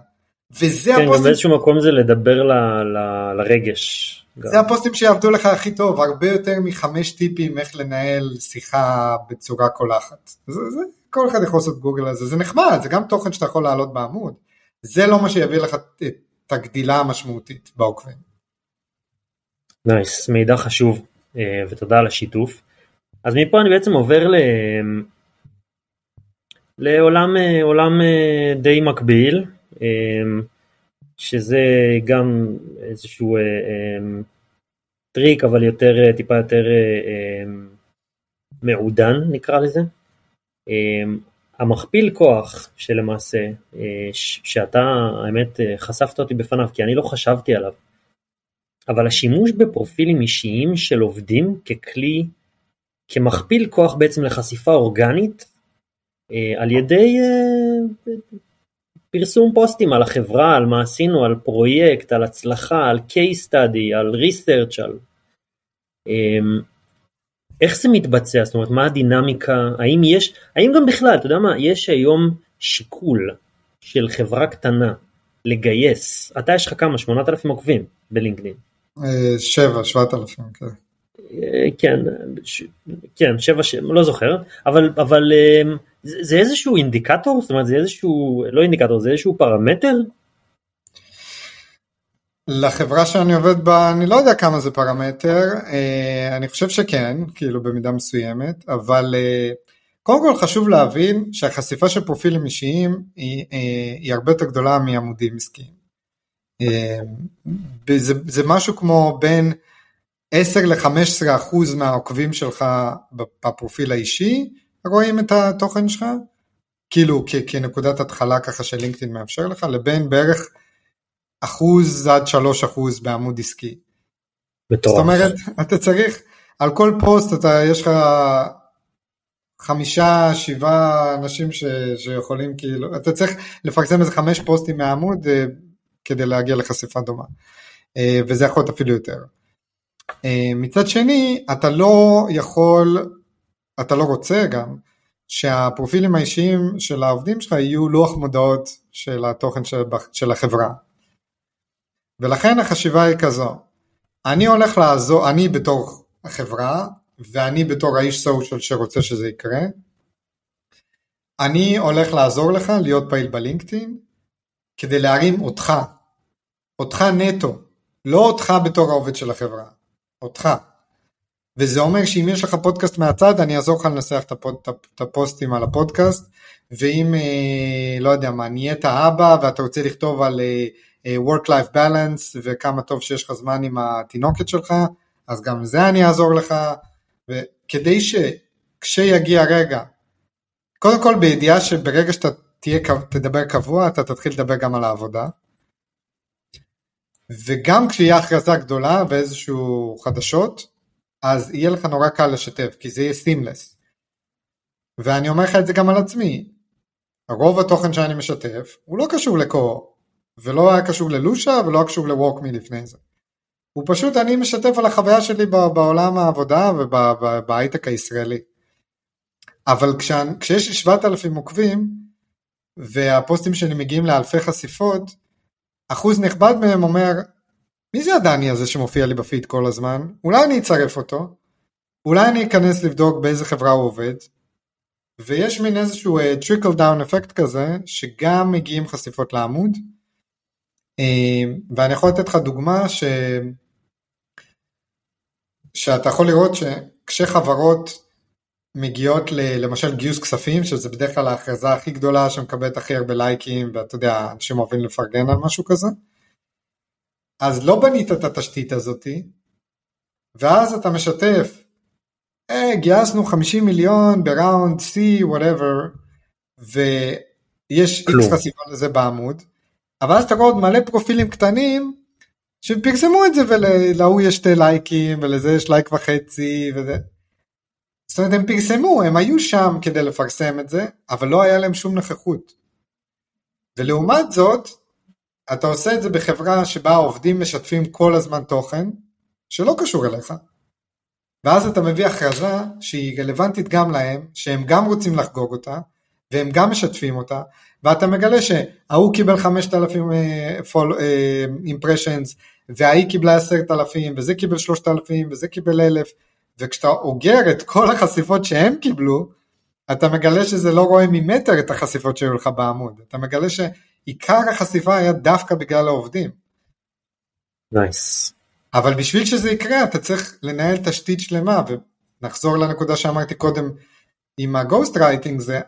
B: וזה כן, הפוסטים... באיזשהו מקום זה לדבר ל, ל, לרגש.
C: גם. זה הפוסטים שיעבדו לך הכי טוב, הרבה יותר מחמש טיפים איך לנהל שיחה בצורה קולחת. זה, זה, כל אחד יכול לעשות גוגל על זה, זה נחמד, זה גם תוכן שאתה יכול להעלות בעמוד. זה לא מה שיביא לך את הגדילה המשמעותית בעוקבים.
B: nice, nice, מידע חשוב אה, ותודה על השיתוף. אז מפה אני בעצם עובר ל... לעולם אה, עולם אה, די מקביל, שזה גם איזשהו טריק אבל יותר טיפה יותר מעודן נקרא לזה. המכפיל כוח שלמעשה, שאתה האמת חשפת אותי בפניו כי אני לא חשבתי עליו, אבל השימוש בפרופילים אישיים של עובדים ככלי, כמכפיל כוח בעצם לחשיפה אורגנית על ידי פרסום פוסטים על החברה, על מה עשינו, על פרויקט, על הצלחה, על case study, על research, על... איך זה מתבצע? זאת אומרת, מה הדינמיקה? האם יש, האם גם בכלל, אתה יודע מה, יש היום שיקול של חברה קטנה לגייס, אתה יש לך כמה? 8,000 עוקבים בלינקדאין.
C: אה, שבע, שבעת אלפים, כן.
B: אה, כן, כן, שבע, לא זוכר, אבל, אבל אה, זה איזשהו אינדיקטור? זאת אומרת, זה איזשהו, לא אינדיקטור, זה איזשהו פרמטר?
C: לחברה שאני עובד בה אני לא יודע כמה זה פרמטר, אה, אני חושב שכן, כאילו במידה מסוימת, אבל אה, קודם כל חשוב להבין שהחשיפה של פרופילים אישיים היא, אה, היא הרבה יותר גדולה מעמודים עסקיים. זה, זה משהו כמו בין 10 ל-15 אחוז מהעוקבים שלך בפרופיל האישי רואים את התוכן שלך, כאילו כנקודת התחלה ככה שלינקדאין מאפשר לך, לבין בערך אחוז עד שלוש אחוז בעמוד עסקי.
B: בטוח.
C: זאת אומרת, אתה צריך, על כל פוסט אתה, יש לך חמישה, שבעה אנשים ש, שיכולים כאילו, אתה צריך לפרסם איזה חמש פוסטים מהעמוד uh, כדי להגיע לחשיפה דומה, uh, וזה יכול להיות אפילו יותר. Uh, מצד שני, אתה לא יכול, אתה לא רוצה גם, שהפרופילים האישיים של העובדים שלך יהיו לוח מודעות של התוכן של, של החברה. ולכן החשיבה היא כזו, אני הולך לעזור, אני בתור החברה, ואני בתור האיש social שרוצה שזה יקרה, אני הולך לעזור לך להיות פעיל בלינקדאין, כדי להרים אותך, אותך נטו, לא אותך בתור העובד של החברה, אותך. וזה אומר שאם יש לך פודקאסט מהצד, אני אעזור לך לנסח את, הפוד, את הפוסטים על הפודקאסט, ואם, אה, לא יודע מה, נהיית אבא ואתה רוצה לכתוב על אה, work-life balance וכמה טוב שיש לך זמן עם התינוקת שלך, אז גם זה אני אעזור לך, וכדי שכשיגיע רגע, קודם כל בידיעה שברגע שאתה תהיה, תדבר קבוע, אתה תתחיל לדבר גם על העבודה, וגם כשיהיה הכרזה גדולה ואיזשהו חדשות, אז יהיה לך נורא קל לשתף, כי זה יהיה סימלס. ואני אומר לך את זה גם על עצמי, רוב התוכן שאני משתף הוא לא קשור לקו ולא היה קשור ללושה ולא היה קשור לווקמי לפני זה. הוא פשוט, אני משתף על החוויה שלי בעולם העבודה ובהייטק הישראלי. אבל כשה, כשיש לי 7,000 עוקבים והפוסטים שלי מגיעים לאלפי חשיפות, אחוז נכבד מהם אומר, מי זה הדני הזה שמופיע לי בפיד כל הזמן? אולי אני אצרף אותו, אולי אני אכנס לבדוק באיזה חברה הוא עובד, ויש מין איזשהו uh, trickle down אפקט כזה, שגם מגיעים חשיפות לעמוד, אה, ואני יכול לתת לך דוגמה ש... שאתה יכול לראות שכשחברות מגיעות ל, למשל גיוס כספים, שזה בדרך כלל ההכרזה הכי גדולה שמקבלת הכי הרבה לייקים, ואתה יודע, אנשים אוהבים לפרגן על משהו כזה, אז לא בנית את התשתית הזאתי, ואז אתה משתף, אה, גייסנו 50 מיליון בראונד C, whatever, ויש איקס חשיפה לזה בעמוד, אבל אז אתה רואה עוד מלא פרופילים קטנים שפרסמו את זה ולהוא יש שתי לייקים ולזה יש לייק וחצי וזה. זאת אומרת הם פרסמו, הם היו שם כדי לפרסם את זה, אבל לא היה להם שום נוכחות. ולעומת זאת, אתה עושה את זה בחברה שבה העובדים משתפים כל הזמן תוכן שלא קשור אליך, ואז אתה מביא הכרזה שהיא רלוונטית גם להם, שהם גם רוצים לחגוג אותה, והם גם משתפים אותה, ואתה מגלה שההוא קיבל 5,000 אימפרשנס, וההיא קיבלה 10,000, וזה קיבל 3,000, וזה קיבל 1,000, וכשאתה אוגר את כל החשיפות שהם קיבלו, אתה מגלה שזה לא רואה ממטר את החשיפות שהיו לך בעמוד, אתה מגלה שעיקר החשיפה היה דווקא בגלל העובדים.
B: nice. Nice.
C: אבל בשביל שזה יקרה אתה צריך לנהל תשתית שלמה, ונחזור לנקודה שאמרתי קודם עם ה ghost writing זה,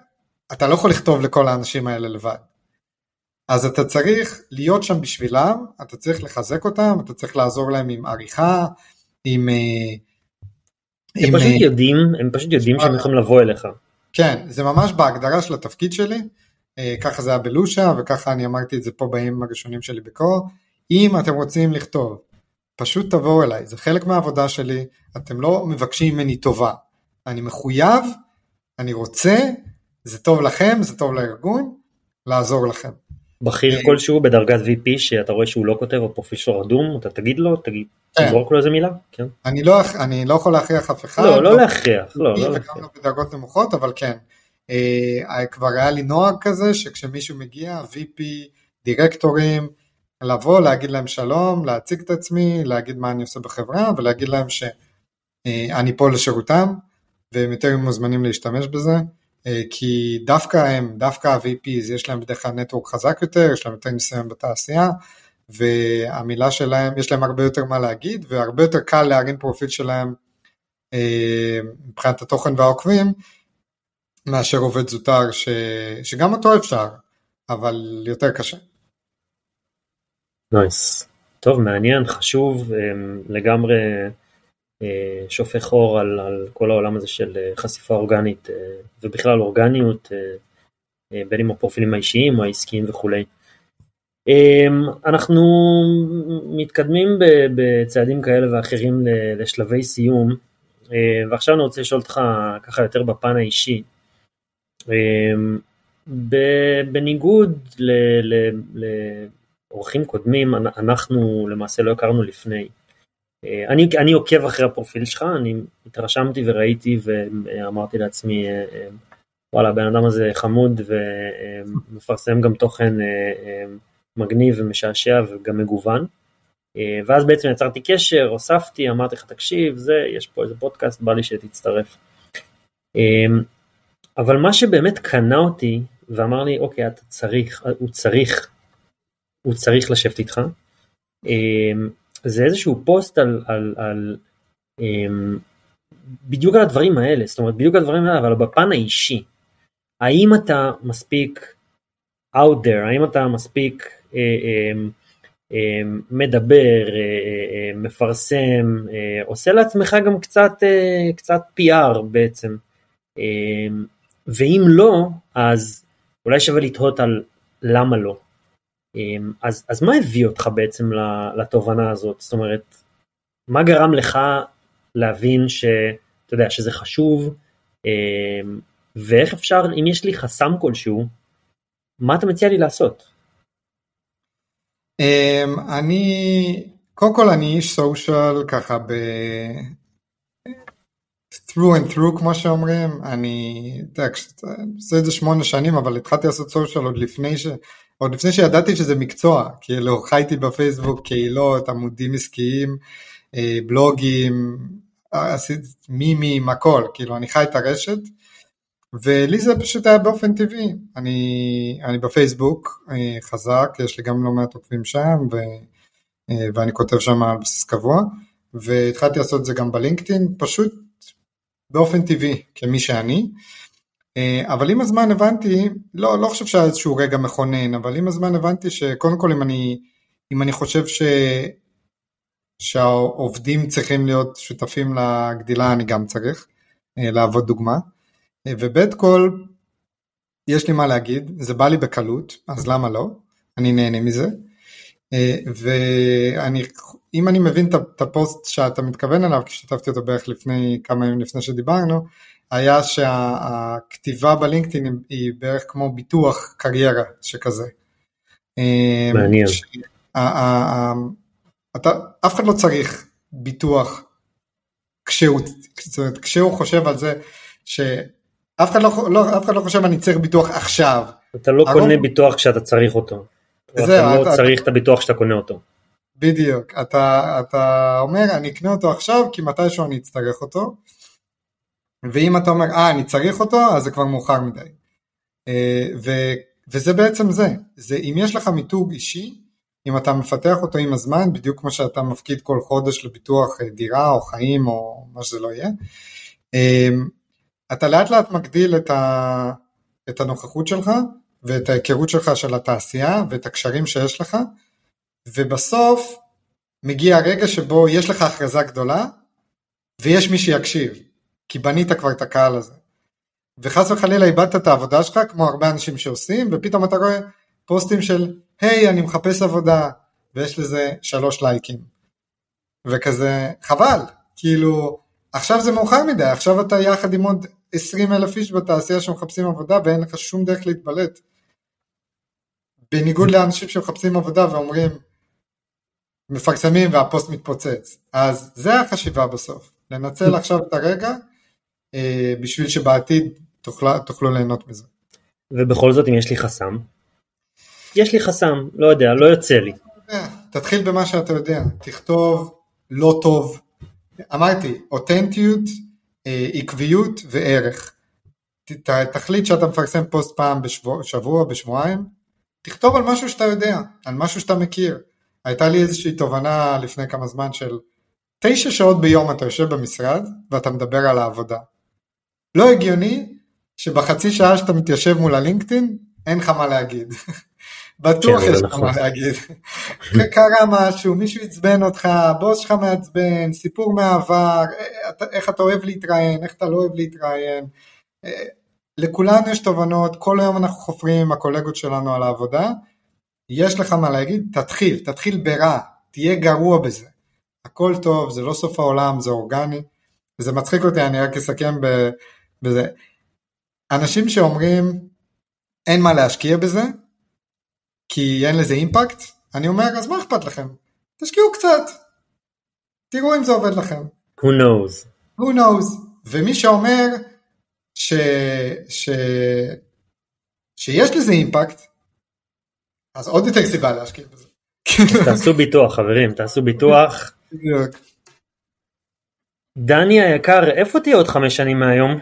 C: אתה לא יכול לכתוב לכל האנשים האלה לבד. אז אתה צריך להיות שם בשבילם, אתה צריך לחזק אותם, אתה צריך לעזור להם עם עריכה, עם... אה,
B: הם עם, פשוט אה, יודעים, הם פשוט יודעים שהם יכולים לבוא אליך.
C: כן, זה ממש בהגדרה של התפקיד שלי, אה, ככה זה היה בלושה וככה אני אמרתי את זה פה בימים הראשונים שלי בקור, אם אתם רוצים לכתוב, פשוט תבואו אליי, זה חלק מהעבודה שלי, אתם לא מבקשים ממני טובה, אני מחויב, אני רוצה, זה טוב לכם, זה טוב לארגון, לעזור לכם.
B: בכיר אה, כלשהו בדרגת VP שאתה רואה שהוא לא כותב או פרופיל שלו רדום, אתה תגיד לו, תגיד, כן. תזרוק לו איזה מילה, כן.
C: אני לא, אני לא יכול להכריח אף אחד.
B: לא, לא להכריח, לא, לא להכריח.
C: וגם לא בדרגות נמוכות, אבל כן. אה, כבר היה לי נוהג כזה שכשמישהו מגיע, VP, דירקטורים, לבוא, להגיד להם שלום, להציג את עצמי, להגיד מה אני עושה בחברה ולהגיד להם שאני פה לשירותם והם יותר מוזמנים להשתמש בזה אה, כי דווקא הם, דווקא ה-VPs יש להם בדרך כלל נטוורק חזק יותר, יש להם יותר ניסיון בתעשייה והמילה שלהם, יש להם הרבה יותר מה להגיד והרבה יותר קל להרים פרופיל שלהם אה, מבחינת התוכן והעוקבים מאשר עובד זוטר ש... שגם אותו אפשר אבל יותר קשה.
B: nice. טוב, מעניין, חשוב, אמ, לגמרי אה, שופך אור על, על כל העולם הזה של אה, חשיפה אורגנית אה, ובכלל אורגניות, בין אם הפרופילים האישיים או העסקיים וכולי. אמ, אנחנו מתקדמים בצעדים כאלה ואחרים לשלבי סיום, ועכשיו אני רוצה לשאול אותך ככה יותר בפן האישי. אמ, בניגוד ל, ל, ל, אורחים קודמים אנחנו למעשה לא הכרנו לפני. אה, אני, אני עוקב אחרי הפרופיל שלך, אני התרשמתי וראיתי ואמרתי לעצמי אה, אה, וואלה הבן אדם הזה חמוד ומפרסם גם תוכן מגניב ומשעשע וגם מגוון. ואז בעצם יצרתי קשר, הוספתי, אמרתי לך תקשיב, זה, יש פה איזה פודקאסט, בא לי שתצטרף. אבל מה שבאמת קנה אותי ואמר לי אוקיי אתה צריך, הוא צריך הוא צריך לשבת איתך. אמ, זה איזשהו פוסט על, על, על אמ, בדיוק על הדברים האלה, זאת אומרת בדיוק על הדברים האלה, אבל בפן האישי. האם אתה מספיק out there, האם אתה מספיק אה, אה, אה, מדבר, אה, מפרסם, אה, עושה לעצמך גם קצת, אה, קצת PR בעצם. אה, ואם לא, אז אולי שווה לתהות על למה לא. אמ, אז, אז מה הביא אותך בעצם לתובנה הזאת? זאת אומרת, מה גרם לך להבין שאתה יודע, שזה חשוב, אמ, ואיך אפשר, אם יש לי חסם כלשהו, מה אתה מציע לי לעשות?
C: אמ, אני, קודם כל אני איש סושיאל ככה ב... through and through כמו שאומרים, אני, אתה יודע, עושה את זה שמונה שנים אבל התחלתי לעשות סושיאל עוד לפני ש... עוד לפני שידעתי שזה מקצוע, כאילו חייתי בפייסבוק קהילות, עמודים עסקיים, אה, בלוגים, עשיתי מימים, הכל, כאילו אני חי את הרשת, ולי זה פשוט היה באופן טבעי, אני, אני בפייסבוק אני חזק, יש לי גם לא מעט עוקבים שם, ו, אה, ואני כותב שם על בסיס קבוע, והתחלתי לעשות את זה גם בלינקדאין, פשוט באופן טבעי, כמי שאני. אה, אבל עם הזמן הבנתי, לא, לא חושב שהיה איזשהו רגע מכונן, אבל עם הזמן הבנתי שקודם כל אם אני, אם אני חושב ש, שהעובדים צריכים להיות שותפים לגדילה, אני גם צריך אה, לעבוד דוגמה. אה, ובית כל, יש לי מה להגיד, זה בא לי בקלות, אז למה לא? אני נהנה מזה. ואם אני מבין את הפוסט שאתה מתכוון אליו, כי שיתפתי אותו בערך לפני כמה ימים לפני שדיברנו, היה שהכתיבה בלינקדאין היא בערך כמו ביטוח קריירה שכזה.
B: מעניין. ש...
C: אתה, אף אחד לא צריך ביטוח כשהוא, זאת אומרת, כשהוא חושב על זה שאף אחד לא, לא, אף אחד לא חושב אני צריך ביטוח עכשיו.
B: אתה לא קונה ביטוח כשאתה צריך אותו. זה, אתה לא אתה, צריך את הביטוח שאתה קונה אותו.
C: בדיוק, אתה, אתה אומר אני אקנה אותו עכשיו כי מתישהו אני אצטרך אותו, ואם אתה אומר אה אני צריך אותו אז זה כבר מאוחר מדי. אה, ו, וזה בעצם זה, זה אם יש לך מיתוג אישי, אם אתה מפתח אותו עם הזמן, בדיוק כמו שאתה מפקיד כל חודש לביטוח אה, דירה או חיים או מה שזה לא יהיה, אה, אתה לאט לאט מגדיל את, ה, את הנוכחות שלך ואת ההיכרות שלך של התעשייה ואת הקשרים שיש לך, ובסוף מגיע הרגע שבו יש לך הכרזה גדולה ויש מי שיקשיב, כי בנית כבר את הקהל הזה. וחס וחלילה איבדת את העבודה שלך כמו הרבה אנשים שעושים ופתאום אתה רואה פוסטים של היי אני מחפש עבודה ויש לזה שלוש לייקים וכזה חבל כאילו עכשיו זה מאוחר מדי עכשיו אתה יחד עם עוד 20 אלף איש בתעשייה שמחפשים עבודה ואין לך שום דרך להתבלט בניגוד לאנשים שמחפשים עבודה ואומרים מפרסמים והפוסט מתפוצץ אז זה החשיבה בסוף לנצל עכשיו את הרגע אה, בשביל שבעתיד תוכלו, תוכלו ליהנות מזה.
B: ובכל זאת אם יש לי חסם? יש לי חסם, לא יודע, לא יוצא לי.
C: תתחיל במה שאתה יודע, תכתוב לא טוב, אמרתי, אותנטיות, אה, עקביות וערך. ת, תחליט שאתה מפרסם פוסט פעם בשבוע, בשבועיים, תכתוב על משהו שאתה יודע, על משהו שאתה מכיר. הייתה לי איזושהי תובנה לפני כמה זמן של תשע שעות ביום אתה יושב במשרד ואתה מדבר על העבודה. לא הגיוני שבחצי שעה שאתה מתיישב מול הלינקדאין אין לך מה להגיד. בטוח כן, יש לך נכון. מה להגיד. קרה משהו, מישהו עצבן אותך, הבוס שלך מעצבן, סיפור מהעבר, איך אתה אוהב להתראיין, איך אתה לא אוהב להתראיין. לכולנו יש תובנות, כל היום אנחנו חופרים עם הקולגות שלנו על העבודה. יש לך מה להגיד, תתחיל, תתחיל ברע, תהיה גרוע בזה. הכל טוב, זה לא סוף העולם, זה אורגני. וזה מצחיק אותי, אני רק אסכם בזה. אנשים שאומרים אין מה להשקיע בזה, כי אין לזה אימפקט, אני אומר אז מה אכפת לכם? תשקיעו קצת, תראו אם זה עובד לכם.
B: Who knows.
C: Who knows. ומי שאומר ש... ש... שיש לזה אימפקט, אז עוד יותר סיבה להשקיע בזה.
B: תעשו ביטוח חברים, תעשו ביטוח. דני היקר, איפה תהיה עוד חמש שנים מהיום?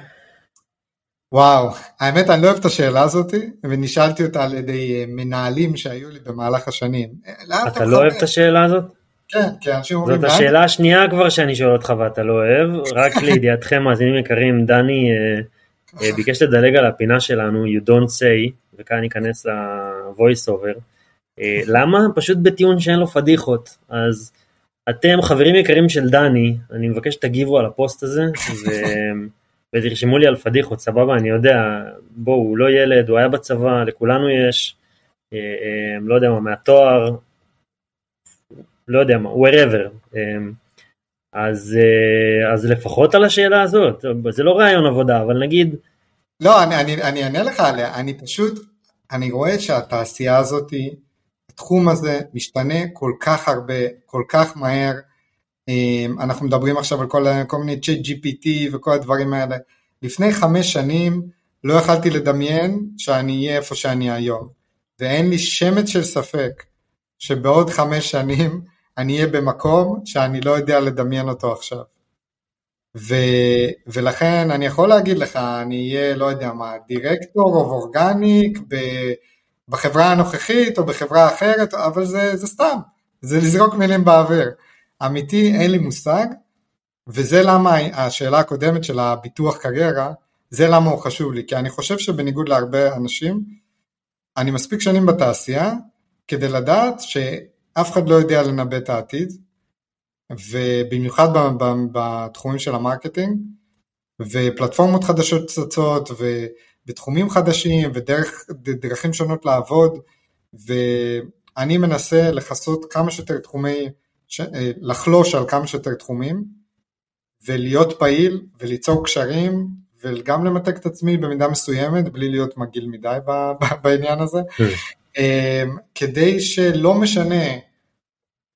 C: וואו, האמת אני לא אוהב את השאלה הזאת, ונשאלתי אותה על ידי אה, מנהלים שהיו לי במהלך השנים.
B: אה, אתה לא אוהב את השאלה הזאת?
C: כן, כי אנשים אומרים...
B: זאת השאלה השנייה כבר שאני שואל אותך ואתה לא אוהב, רק לידיעתכם מאזינים יקרים, דני אה, ביקש לדלג על הפינה שלנו, you don't say, וכאן אני אכנס ל-voice over. למה? פשוט בטיעון שאין לו פדיחות, אז אתם חברים יקרים של דני, אני מבקש שתגיבו על הפוסט הזה, ו... ותרשמו לי על פדיחות, סבבה, אני יודע, בואו, הוא לא ילד, הוא היה בצבא, לכולנו יש, אה, אה, לא יודע מה, מהתואר, לא יודע מה, wherever. אה, אז, אז לפחות על השאלה הזאת, זה לא רעיון עבודה, אבל נגיד...
C: לא, אני אענה לך עליה, אני פשוט, אני רואה שהתעשייה הזאת, התחום הזה משתנה כל כך הרבה, כל כך מהר, אמ, אנחנו מדברים עכשיו על כל, כל מיני צ'אט GPT וכל הדברים האלה. לפני חמש שנים לא יכלתי לדמיין שאני אהיה איפה שאני היום, ואין לי שמץ של ספק שבעוד חמש שנים אני אהיה במקום שאני לא יודע לדמיין אותו עכשיו. ו, ולכן אני יכול להגיד לך, אני אהיה, לא יודע מה, דירקטור או אורגניק בחברה הנוכחית או בחברה אחרת, אבל זה, זה סתם, זה לזרוק מילים באוויר. אמיתי אין לי מושג, וזה למה השאלה הקודמת של הביטוח קריירה, זה למה הוא חשוב לי, כי אני חושב שבניגוד להרבה אנשים, אני מספיק שנים בתעשייה כדי לדעת שאף אחד לא יודע לנבא את העתיד, ובמיוחד בתחומים של ה marketing, ופלטפורמות חדשות צצות, ובתחומים חדשים, ודרכים שונות לעבוד, אני מנסה לכסות כמה שיותר תחומי, ש... לחלוש על כמה שיותר תחומים ולהיות פעיל וליצור קשרים וגם למתק את עצמי במידה מסוימת בלי להיות מגעיל מדי בעניין הזה. אמ, כדי שלא משנה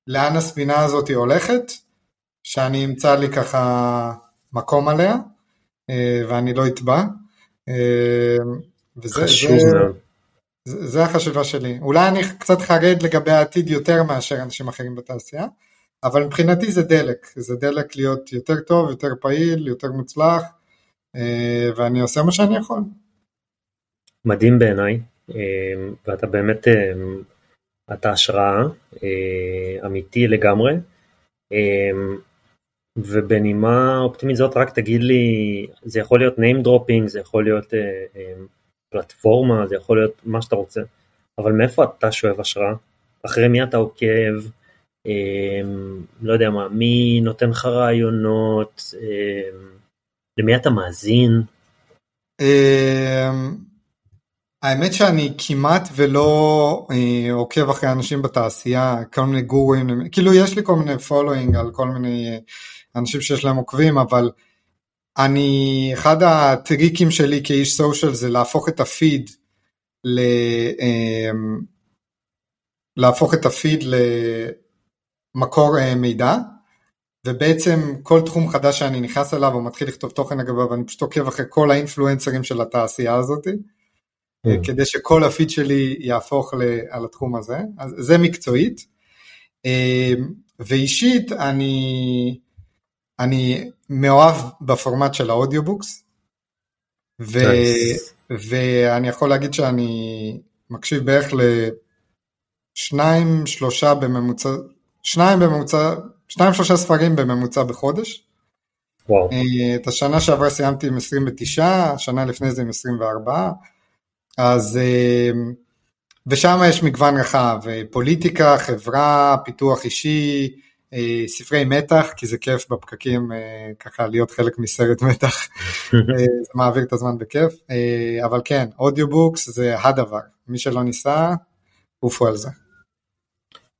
C: לאן הספינה הזאת הולכת שאני אמצא לי ככה מקום עליה אה, ואני לא אטבע אמ,
B: וזה חשוב מאוד
C: זה, זה החשיבה שלי. אולי אני קצת חרד לגבי העתיד יותר מאשר אנשים אחרים בתעשייה, אבל מבחינתי זה דלק, זה דלק להיות יותר טוב, יותר פעיל, יותר מוצלח, אה, ואני עושה מה שאני יכול.
B: מדהים בעיניי, אה, ואתה באמת, אה, אתה השראה, אמיתי לגמרי, ובנימה אופטימית זאת רק תגיד לי, זה יכול להיות name dropping, זה יכול להיות פלטפורמה, זה יכול להיות מה שאתה רוצה, אבל מאיפה אתה שואב השראה? אחרי מי אתה עוקב? אה, לא יודע מה, מי נותן לך רעיונות? אה, למי אתה מאזין?
C: האמת שאני כמעט ולא אה, עוקב אחרי אנשים בתעשייה, כל מיני גורואים, כאילו יש לי כל מיני following על כל מיני אה, אנשים שיש להם עוקבים, אבל אני, אחד הטריקים שלי כאיש social זה להפוך את הפיד ל... אמ, להפוך את הפיד למקור אה, מידע ובעצם כל תחום חדש שאני נכנס אליו או מתחיל לכתוב תוכן לגביו אני פשוט עוקב אחרי כל האינפלואנסרים של התעשייה הזאת mm. כדי שכל הפיד שלי יהפוך על התחום הזה, אז זה מקצועית. אמ, ואישית אני אני מאוהב בפורמט של ה audiobooks, ו... ואני יכול להגיד שאני מקשיב בערך לשניים, שלושה בממוצע, שניים בממוצע, שניים שלושה ספרים בממוצע בחודש.
B: וואו.
C: אה, את השנה שעברה סיימתי עם 29, השנה לפני זה עם 24, אז אה, ושם יש מגוון רחב, אה, פוליטיקה, חברה, פיתוח אישי, אה, ספרי מתח, כי זה כיף בפקקים אה, ככה להיות חלק מסרט מתח, זה מעביר את הזמן בכיף, אבל כן, אודיובוקס זה הדבר, מי שלא ניסה, עופו על זה.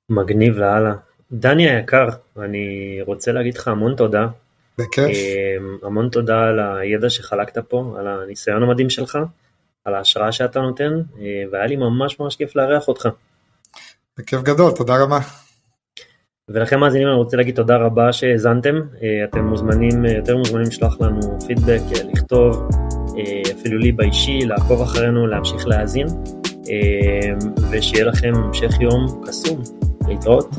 B: מגניב לאללה. דני היקר, אני רוצה להגיד לך המון תודה.
C: בכיף.
B: המון תודה על הידע שחלקת פה, על הניסיון המדהים שלך, על ההשראה שאתה נותן, והיה לי ממש ממש כיף לארח אותך.
C: בכיף גדול, תודה רבה.
B: ולכם מאזינים אני רוצה להגיד תודה רבה שהאזנתם, אה, אתם מוזמנים, אה, יותר מוזמנים לשלוח לנו פידבק, אה, לכתוב, אפילו לי באישי, לעקוב אחרינו, להמשיך להאזין, ושיהיה לכם המשך יום קסום, להתראות.